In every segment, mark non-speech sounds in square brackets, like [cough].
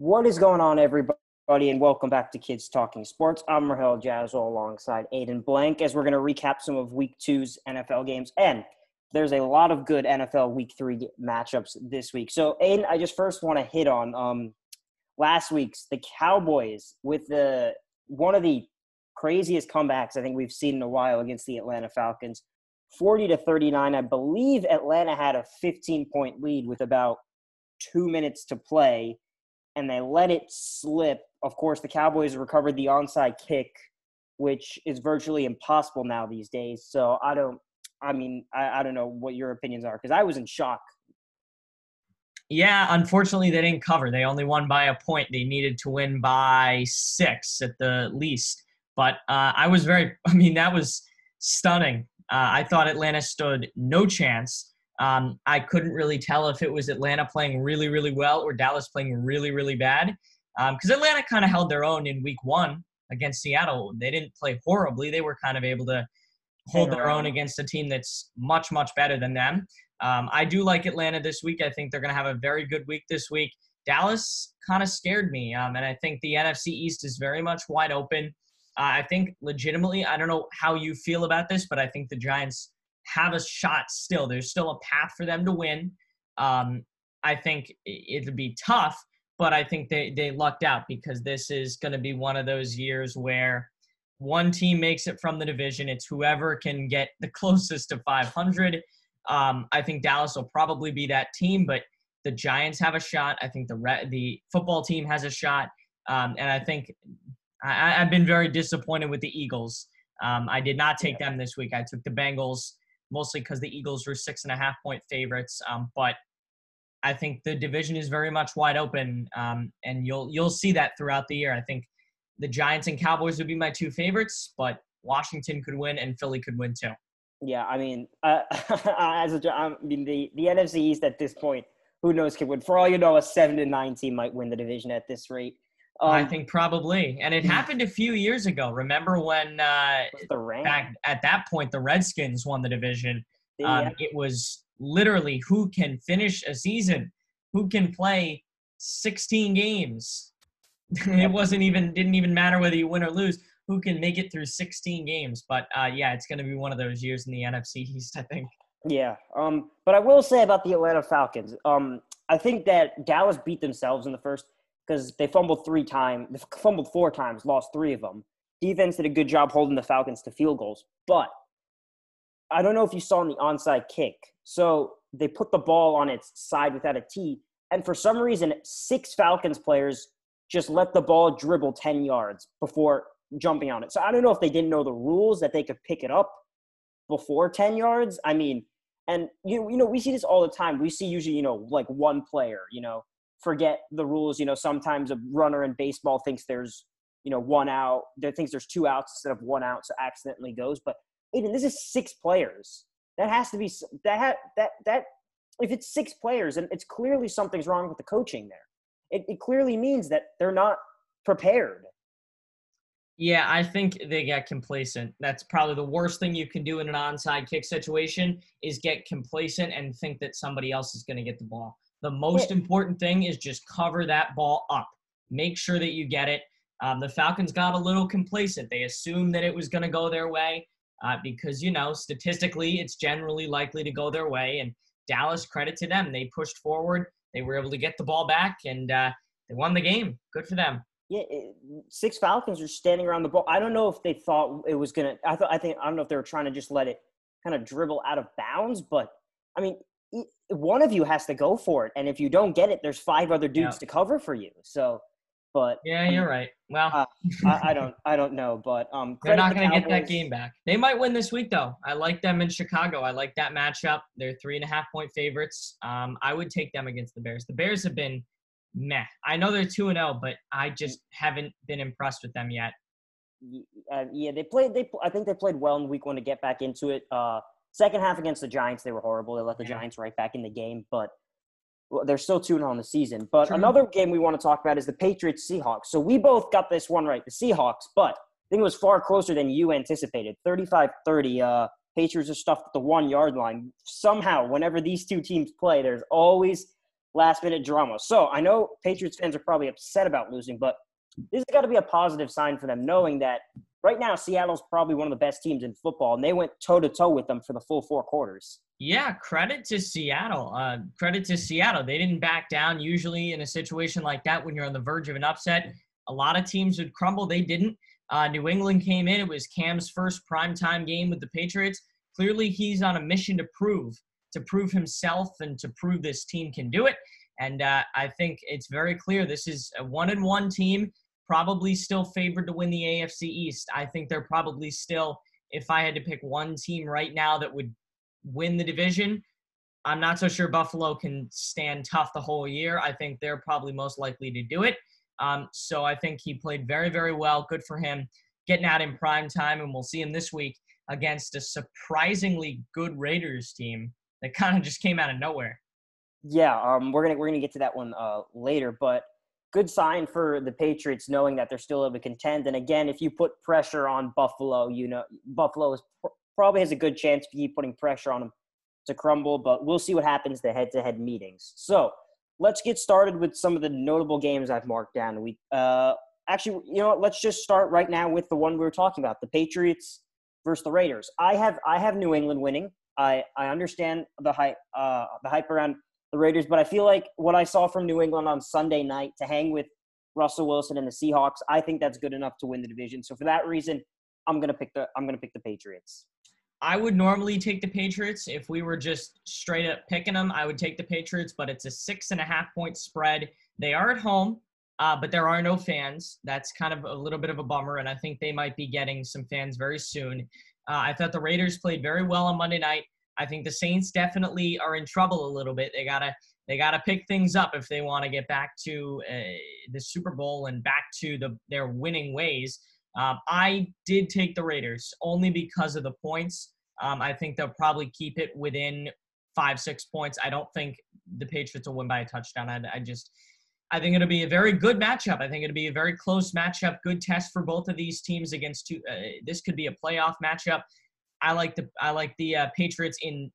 What is going on, everybody, and welcome back to Kids Talking Sports. I'm Rahel Jazzo alongside Aiden Blank as we're going to recap some of Week Two's NFL games. And there's a lot of good NFL Week Three matchups this week. So, Aiden, I just first want to hit on um, last week's the Cowboys with the one of the craziest comebacks I think we've seen in a while against the Atlanta Falcons. 40 to 39. I believe Atlanta had a 15 point lead with about two minutes to play and they let it slip. Of course, the Cowboys recovered the onside kick, which is virtually impossible now these days. So I don't, I mean, I, I don't know what your opinions are because I was in shock. Yeah, unfortunately, they didn't cover. They only won by a point. They needed to win by six at the least. But uh, I was very, [laughs] I mean, that was stunning. Uh, I thought Atlanta stood no chance. Um, I couldn't really tell if it was Atlanta playing really, really well or Dallas playing really, really bad. Because um, Atlanta kind of held their own in week one against Seattle. They didn't play horribly. They were kind of able to hold their own against a team that's much, much better than them. Um, I do like Atlanta this week. I think they're going to have a very good week this week. Dallas kind of scared me. Um, and I think the NFC East is very much wide open. Uh, I think legitimately, I don't know how you feel about this, but I think the Giants have a shot still. There's still a path for them to win. Um, I think it'll be tough, but I think they, they lucked out because this is going to be one of those years where one team makes it from the division. It's whoever can get the [laughs] closest to 500. Um, I think Dallas will probably be that team, but the Giants have a shot. I think the re- the football team has a shot, um, and I think I, have been very disappointed with the Eagles. Um, I did not take them this week. I took the Bengals mostly because the Eagles were six and a half point favorites. Um, but I think the division is very much wide open, um, and you'll you'll see that throughout the year. I think the Giants and Cowboys would be my two favorites, but Washington could win and Philly could win too. Yeah, I mean, [laughs] uh, [laughs] as a, I mean the the NFC East at this point, who knows can win? For all you know, a seven to nine team might win the division at this rate. Um, I think probably, and it happened a few years ago. Remember when uh, back at that point the Redskins won the division? Um, it was literally who can finish a season, who can play 16 games. [laughs] it wasn't even didn't even matter whether you win or lose. Who can make it through 16 games? But uh, yeah, it's going to be one of those years in the NFC East, I think. Yeah, um, but I will say about the Atlanta Falcons, um, I think that Dallas beat themselves in the first because they fumbled three times, they fumbled four times, lost three of them. Defense did a good job holding the Falcons to field goals, but I don't know if you saw in the onside kick. So they put the ball on its side without a tee, and for some reason, six Falcons players just let the ball dribble ten yards before jumping on it. So I don't know if they didn't know the rules that they could pick it up before ten yards. I mean, and you you know we see this all the time. We see usually you know like one player, you know forget the rules. You know, sometimes a runner in baseball thinks there's, you know, one out. There thinks there's two outs instead of one out, so accidentally goes. But Aiden, this is six players. That has to be that ha, that that if it's six players, and it's clearly something's wrong with the coaching there. It, it clearly means that they're not prepared. Yeah, I think they get complacent. That's probably the worst thing you can do in an onside kick situation is get complacent and think that somebody else is going to get the ball. The most important thing is just cover that ball up. Make sure that you get it. Um, the Falcons got a little complacent. They assumed that it was going to go their way uh, because, you know, statistically, it's generally likely to go their way. And Dallas, credit to them. They pushed forward. They were able to get the ball back and uh, they won the game. Good for them. Yeah, six Falcons are standing around the ball. I don't know if they thought it was gonna. I thought. I think. I don't know if they were trying to just let it kind of dribble out of bounds. But I mean, one of you has to go for it, and if you don't get it, there's five other dudes yeah. to cover for you. So, but yeah, you're right. Well, uh, I, I, [laughs] don't, I don't know, but um, they're not going to get that game back. They might win this week, though. I like them in Chicago. I like that matchup. They're three and a half point favorites. Um, I would take them against the Bears. The Bears have been meh. I know they're two and zero, oh, but I just haven't been impressed with them yet. Uh, yeah, they played. They I think they played well in week one to get back into it. Uh, Second half against the Giants, they were horrible. They let the yeah. Giants right back in the game, but well, they're still 2 on the season. But True. another game we want to talk about is the Patriots Seahawks. So we both got this one right, the Seahawks, but I think it was far closer than you anticipated. 35 30. Uh, Patriots are stuffed at the one yard line. Somehow, whenever these two teams play, there's always last minute drama. So I know Patriots fans are probably upset about losing, but this has got to be a positive sign for them, knowing that right now Seattle's probably one of the best teams in football, and they went toe to toe with them for the full four quarters. Yeah, credit to Seattle. Uh, credit to Seattle. They didn't back down. Usually, in a situation like that, when you're on the verge of an upset, a lot of teams would crumble. They didn't. Uh, New England came in. It was Cam's first primetime game with the Patriots. Clearly, he's on a mission to prove, to prove himself, and to prove this team can do it. And uh, I think it's very clear this is a one and one team, probably still favored to win the AFC East. I think they're probably still, if I had to pick one team right now that would win the division, I'm not so sure Buffalo can stand tough the whole year. I think they're probably most likely to do it. Um, so I think he played very, very well. Good for him getting out in prime time, and we'll see him this week against a surprisingly good Raiders team that [laughs] kind of just came out of nowhere. Yeah, um, we're gonna we're gonna get to that one uh, later, but good sign for the Patriots knowing that they're still able to contend. And again, if you put pressure on Buffalo, you know Buffalo is, probably has a good chance to keep putting pressure on them to crumble. But we'll see what happens the head-to-head meetings. So let's get started with some of the notable games I've marked down. We uh, actually, you know, what, let's just start right now with the one we were talking about: the Patriots versus the Raiders. I have I have New England winning. I I understand the hype uh, the hype around the Raiders, but I feel like what I saw from New England on Sunday night to hang with Russell Wilson and the Seahawks, I think that's good enough to win the division. So for that reason, I'm gonna pick the I'm gonna pick the Patriots. I would normally take the Patriots if we were just straight up picking them. I would take the Patriots, but it's a six and a half point spread. They are at home, uh, but there are no fans. That's kind of a little bit of a bummer, and I think they might be getting some fans very soon. Uh, I thought the Raiders played very well on Monday night. I think the Saints definitely are in trouble a little bit. They gotta they gotta pick things up if they want to get back to uh, the Super Bowl and back to the their winning ways. Um, I did take the Raiders only because of the points. Um, I think they'll probably keep it within five six points. I don't think the Patriots will win by a touchdown. I, I just I think it'll be a very good matchup. I think it'll be a very close matchup. Good test for both of these teams against two. Uh, this could be a playoff matchup. I like the I like the uh, Patriots in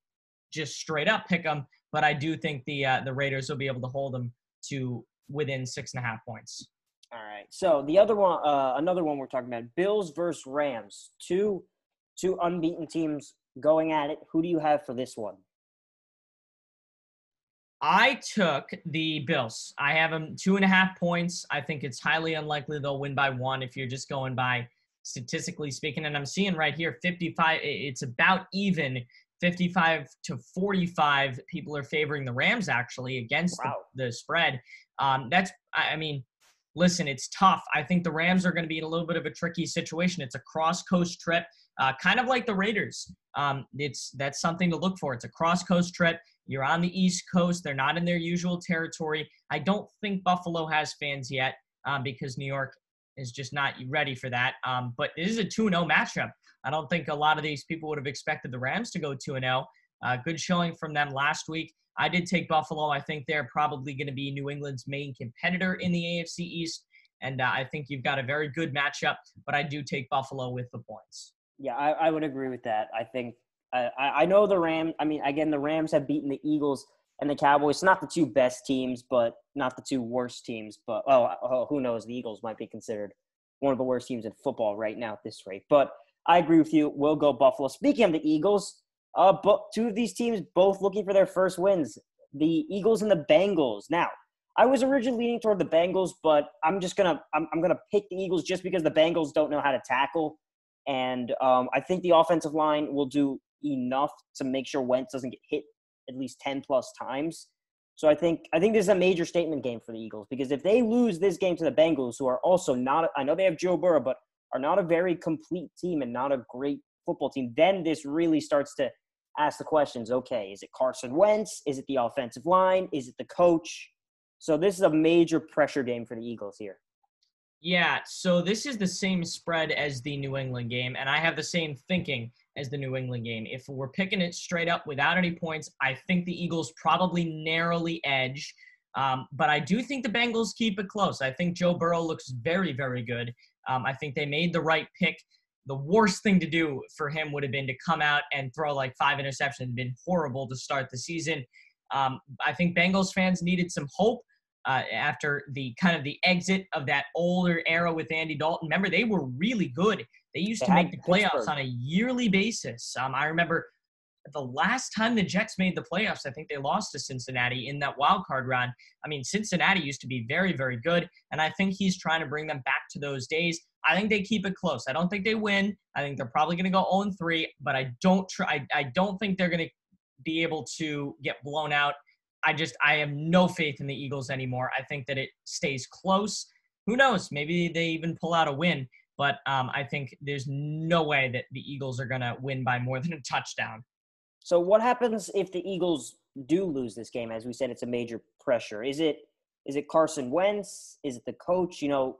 just straight up pick them, but I do think the uh, the Raiders will be able to hold them to within six and a half points. All right. So the other one, uh, another one we're talking about: Bills versus Rams. Two two unbeaten teams going at it. Who do you have for this one? I took the Bills. I have them two and a half points. I think it's highly unlikely they'll win by one if you're just going by statistically speaking. And I'm seeing right here 55, it's about even 55 to 45. People are favoring the Rams actually against wow. the, the, spread. Um, that's, I mean, listen, it's tough. I think the Rams are going to be in a little bit of a tricky situation. It's a cross coast trip, uh, kind of like the Raiders. Um, it's that's something to look for. It's a cross coast trip. You're on the East Coast. They're not in their usual territory. I don't think Buffalo has fans yet um, because New York is just not ready for that. Um, but this is a 2 0 matchup. I don't think a lot of these people would have expected the Rams to go 2 0. Uh, good showing from them last week. I did take Buffalo. I think they're probably going to be New England's main competitor in the AFC East. And uh, I think you've got a very good matchup, but I do take Buffalo with the points. Yeah, I, I would agree with that. I think I, I know the Rams. I mean, again, the Rams have beaten the Eagles and the Cowboys. Not the two best teams, but not the two worst teams. But oh, oh, who knows? The Eagles might be considered one of the worst teams in football right now at this rate. But I agree with you. We'll go Buffalo. Speaking of the Eagles, uh, but two of these teams both looking for their first wins. The Eagles and the Bengals. Now, I was originally leaning toward the Bengals, but I'm just gonna I'm, I'm gonna pick the Eagles just because the Bengals don't know how to tackle, and um, I think the offensive line will do enough to make sure Wentz doesn't get hit at least ten plus times. So I think I think this is a major statement game for the Eagles because if they lose this game to the Bengals, who are also not I know they have Joe Burrow, but are not a very complete team and not a great football team, then this really starts to ask the questions. Okay, is it Carson Wentz? Is it the offensive line? Is it the coach? So this is a major pressure game for the Eagles here. Yeah, so this is the same spread as the New England game, and I have the same thinking as the New England game. If we're picking it straight up without any points, I think the Eagles probably narrowly edge. Um, but I do think the Bengals keep it close. I think Joe Burrow looks very, very good. Um, I think they made the right pick. The worst thing to do for him would have been to come out and throw like five interceptions. Been horrible to start the season. Um, I think Bengals fans needed some hope uh, after the kind of the exit of that older era with Andy Dalton. Remember, they were really good. They used They to make the playoffs Pittsburgh. on a yearly basis. Um, I remember the last time the Jets made the playoffs, I think they lost to Cincinnati in that wild card round. I mean, Cincinnati used to be very, very good, and I think he's trying to bring them back to those days. I think they keep it close. I don't think they win. I think they're probably going to go 0 3, but I don't try. I, I don't think they're going to be able to get blown out. I just I have no faith in the Eagles anymore. I think that it stays close. Who knows? Maybe they even pull out a win. But um, I think there's no way that the Eagles are going to win by more than a touchdown. So what happens if the Eagles do lose this game? As we said, it's a major pressure. Is it is it Carson Wentz? Is it the coach? You know,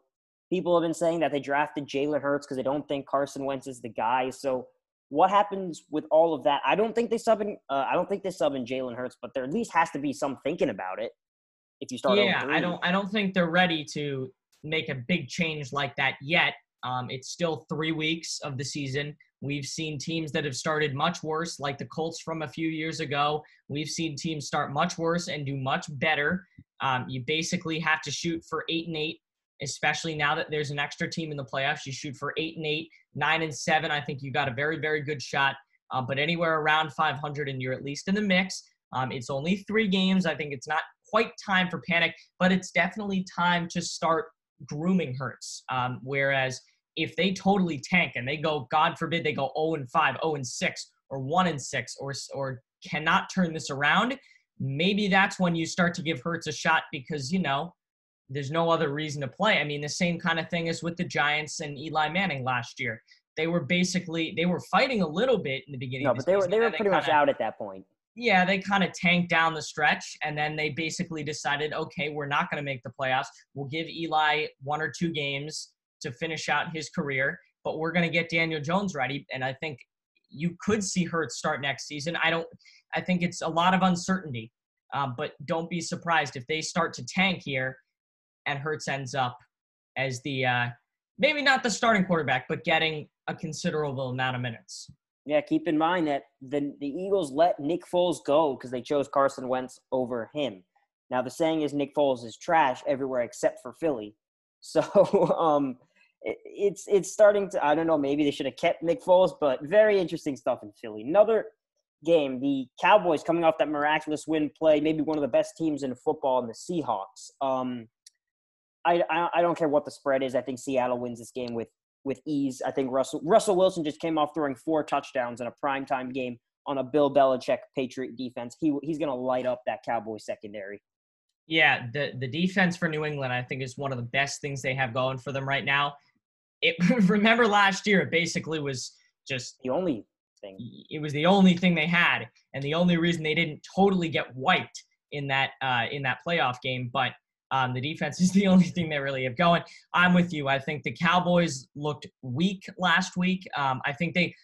people have been saying that they drafted Jalen Hurts because they don't think Carson Wentz is the guy. So what happens with all of that? I don't think they sub in. Uh, I don't think they sub in Jalen Hurts, but there at least has to be some thinking about it. If you start, yeah, I don't I don't think they're ready to make a big change like that yet. Um, it's still three weeks of the season. We've seen teams that have started much worse, like the Colts from a few years ago. We've seen teams start much worse and do much better. Um, you basically have to shoot for eight and eight, especially now that there's an extra team in the playoffs. You shoot for eight and eight, nine and seven. I think you got a very, very good shot. Uh, but anywhere around 500, and you're at least in the mix. Um, it's only three games. I think it's not quite time for panic, but it's definitely time to start grooming Hurts. Um, whereas if they totally tank and they go, God forbid, they go 0 and 5, 0 and 6, or 1 and 6, or or cannot turn this around, maybe that's when you start to give Hurts a shot because you know there's no other reason to play. I mean, the same kind of thing as with the Giants and Eli Manning last year. They were basically they were fighting a little bit in the beginning. No, but they were they were pretty much kinda- out at that point. yeah, they kind of tanked down the stretch, and then they basically decided, okay, we're not going to make the playoffs. We'll give Eli one or two games to finish out his career, but we're going to get Daniel Jones ready. And I think you could see Hurts start next season. I don't. I think it's a lot of uncertainty, um, but don't be surprised if they start to tank here, and Hurts ends up as the uh, maybe not the starting quarterback, but getting a considerable amount of minutes. Yeah, keep in mind that the the Eagles let Nick Foles go because they chose Carson Wentz over him. Now the saying is Nick Foles is trash everywhere except for Philly. [laughs] So um, it, it's it's starting to I don't know maybe they should have kept Nick Foles, but very interesting stuff in Philly. Another game, the Cowboys coming off that miraculous win, play maybe one of the best teams in football, in the Seahawks. Um, I, I I don't care what the spread is. I think Seattle wins this game with with ease. I think Russell Russell Wilson just came off throwing four touchdowns in a primetime game on a Bill Belichick Patriot defense. He he's going to light up that Cowboy secondary. Yeah, the the defense for New England, I think, is one of the best things they have going for them right now. It [laughs] remember last year, it basically was just The only thing. it was the only thing they had, and the only reason they didn't totally get wiped in that uh, in that playoff game. But um, the defense [laughs] is the only thing they really have going. I'm with you. I think the Cowboys looked weak last week. Um, I think they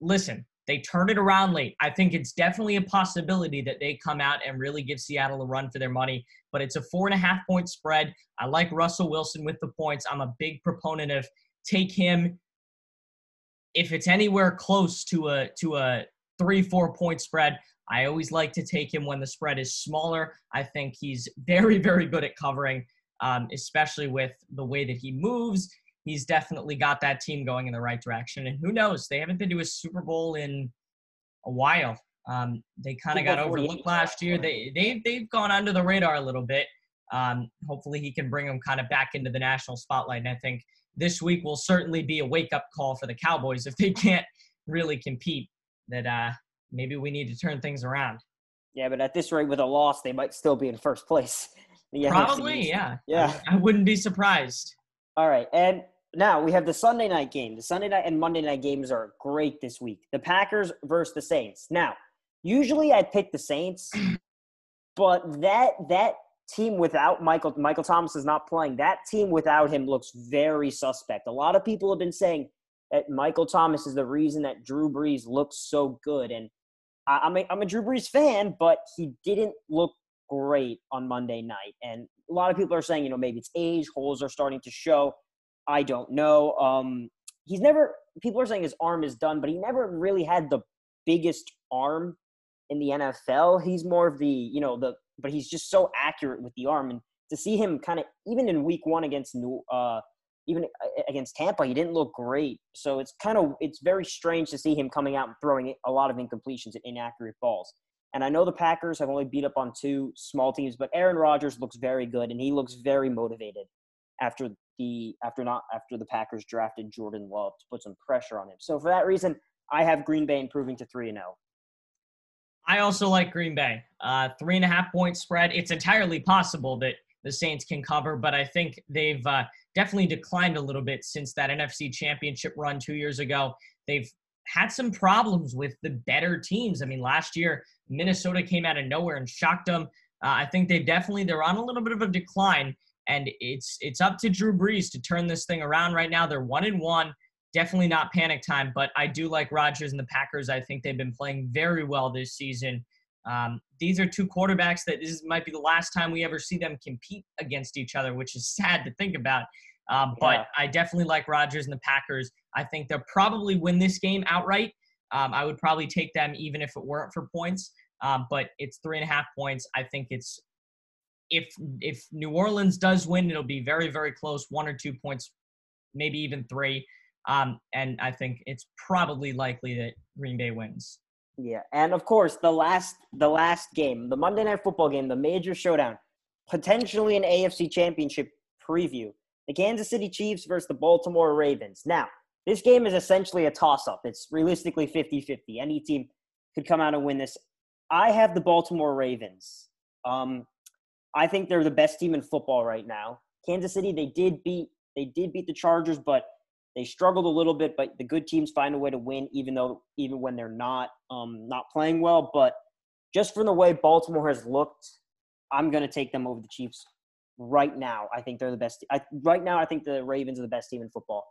listen. They turned it around late. I think it's definitely a possibility that they come out and really give Seattle a run for their money. But it's a four and a half point spread. I like Russell Wilson with the points. I'm a big proponent of take him if it's anywhere close to a to a three four point spread i always like to take him when the spread is smaller. I think he's very very good at covering um, especially with the way that he moves. He's definitely got that team going in the right direction and who knows? They haven't been to a super bowl in a while. Um, they kind of got overlooked last year. they, they, they've gone under the radar a little bit. Um, hopefully he can bring them kind of back into the national spotlight and i think this week will certainly be a wake up call for the Cowboys if they [laughs] can't really compete. That uh, maybe we need to turn things around. Yeah, but at this rate, with a loss, they might still be in first place. [laughs] Probably, yeah. Yeah. I, I wouldn't be surprised. All right, and now we have the Sunday night game. The Sunday night and Monday night games are great this week. The Packers versus the Saints. Now, usually I'd pick the Saints, [clears throat] but that that team without Michael Michael Thomas is not playing. That team without him looks very suspect. A lot of people have been saying Michael Thomas is the reason that Drew Brees looks so good, and I, I'm a, I'm a Drew Brees fan, but he didn't look great on Monday night. And a lot of people are saying, you know, maybe it's age, holes are starting to show. I don't know. Um, he's never. People are saying his arm is done, but he never really had the biggest arm in the NFL. He's more of the, you know, the but he's just so accurate with the arm and to see him kind of even in week 1 against New uh even against Tampa, he didn't look great. So it's kind of it's very strange to see him coming out and throwing a lot of incompletions and inaccurate balls. And I know the Packers have only beat up on two small teams, but Aaron Rodgers looks very good and he looks very motivated after the after not after the Packers drafted Jordan Love to put some pressure on him. So for that reason, I have Green Bay improving to three and zero. Oh. I also like Green Bay. Uh, three and a half point spread. It's entirely possible that the Saints can cover, but I think they've uh, definitely declined a little bit since that NFC Championship run two years ago. They've had some problems with the better teams. I mean, last year Minnesota came out of nowhere and shocked them. Uh, I think they definitely they're on a little bit of a decline, and it's it's up to Drew Brees to turn this thing around. Right now, they're one and one. Definitely not panic time, but I do like Rodgers and the Packers. I think they've been playing very well this season. Um, these are two quarterbacks that this might be the last time we ever see them compete against each other, which is sad to think about. Um, but yeah. I definitely like Rodgers and the Packers. I think they'll probably win this game outright. Um, I would probably take them even if it weren't for points. Um, but it's three and a half points. I think it's if if New Orleans does win, it'll be very very close, one or two points, maybe even three. Um, and I think it's probably likely that Green Bay wins. Yeah, and of course the last the last game, the Monday Night Football game, the major showdown, potentially an AFC Championship preview. The Kansas City Chiefs versus the Baltimore Ravens. Now, this game is essentially a toss up. It's realistically 50 50. Any team could come out and win this. I have the Baltimore Ravens. Um, I think they're the best team in football right now. Kansas City, they did beat they did beat the Chargers, but they struggled a little bit. But the good teams find a way to win, even though even when they're not um, not playing well. But just from the way Baltimore has looked, I'm going to take them over the Chiefs right now. I think they're the best. I, right now, I think the Ravens are the best team in football.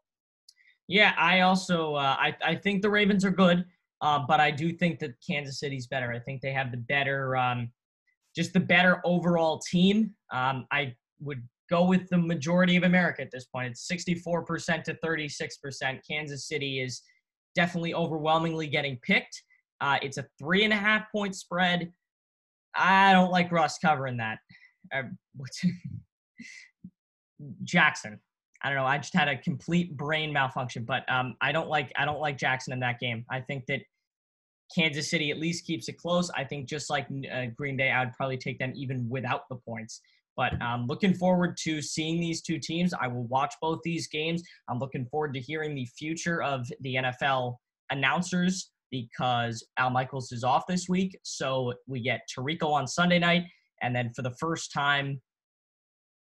Yeah, I also uh, I I think the Ravens are good. Uh, but I do think that Kansas City's better. I think they have the better, um, just the better overall team. Um, I would go with the majority of America at this point. It's 64% to 36%. Kansas City is definitely overwhelmingly getting picked. Uh, it's a three and a half point spread. I don't like Russ covering that. Uh, [laughs] Jackson. I don't know. I just had a complete brain malfunction, but um, I don't like I don't like Jackson in that game. I think that Kansas City at least keeps it close. I think just like uh, Green Bay, I'd probably take them even without the points. But um, looking forward to seeing these two teams. I will watch both these games. I'm looking forward to hearing the future of the NFL announcers because Al Michaels is off this week. So we get Tirico on Sunday night. And then for the first time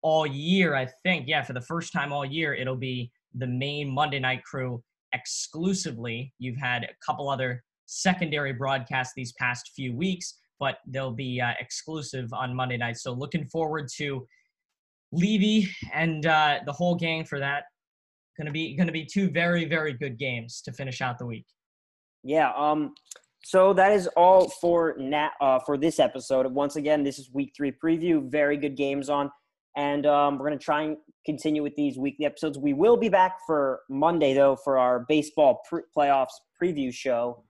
all year, I think, yeah, for the first time all year, it'll be the main Monday night crew exclusively. You've had a couple other secondary broadcasts these past few weeks, but they'll be uh, exclusive on Monday night. So looking forward to Levy and uh, the whole gang for that. Going to be to be two very very good games to finish out the week. Yeah. Um. So that is all for nat uh, for this episode. Once again, this is week three preview. Very good games on, and um, we're to try and continue with these weekly episodes. We will be back for Monday though for our baseball pre- playoffs preview show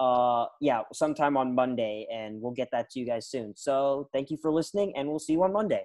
uh, yeah, sometime on Monday, and we'll get that to you guys soon. So thank you for listening, and we'll see you on Monday.